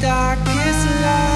darkest light.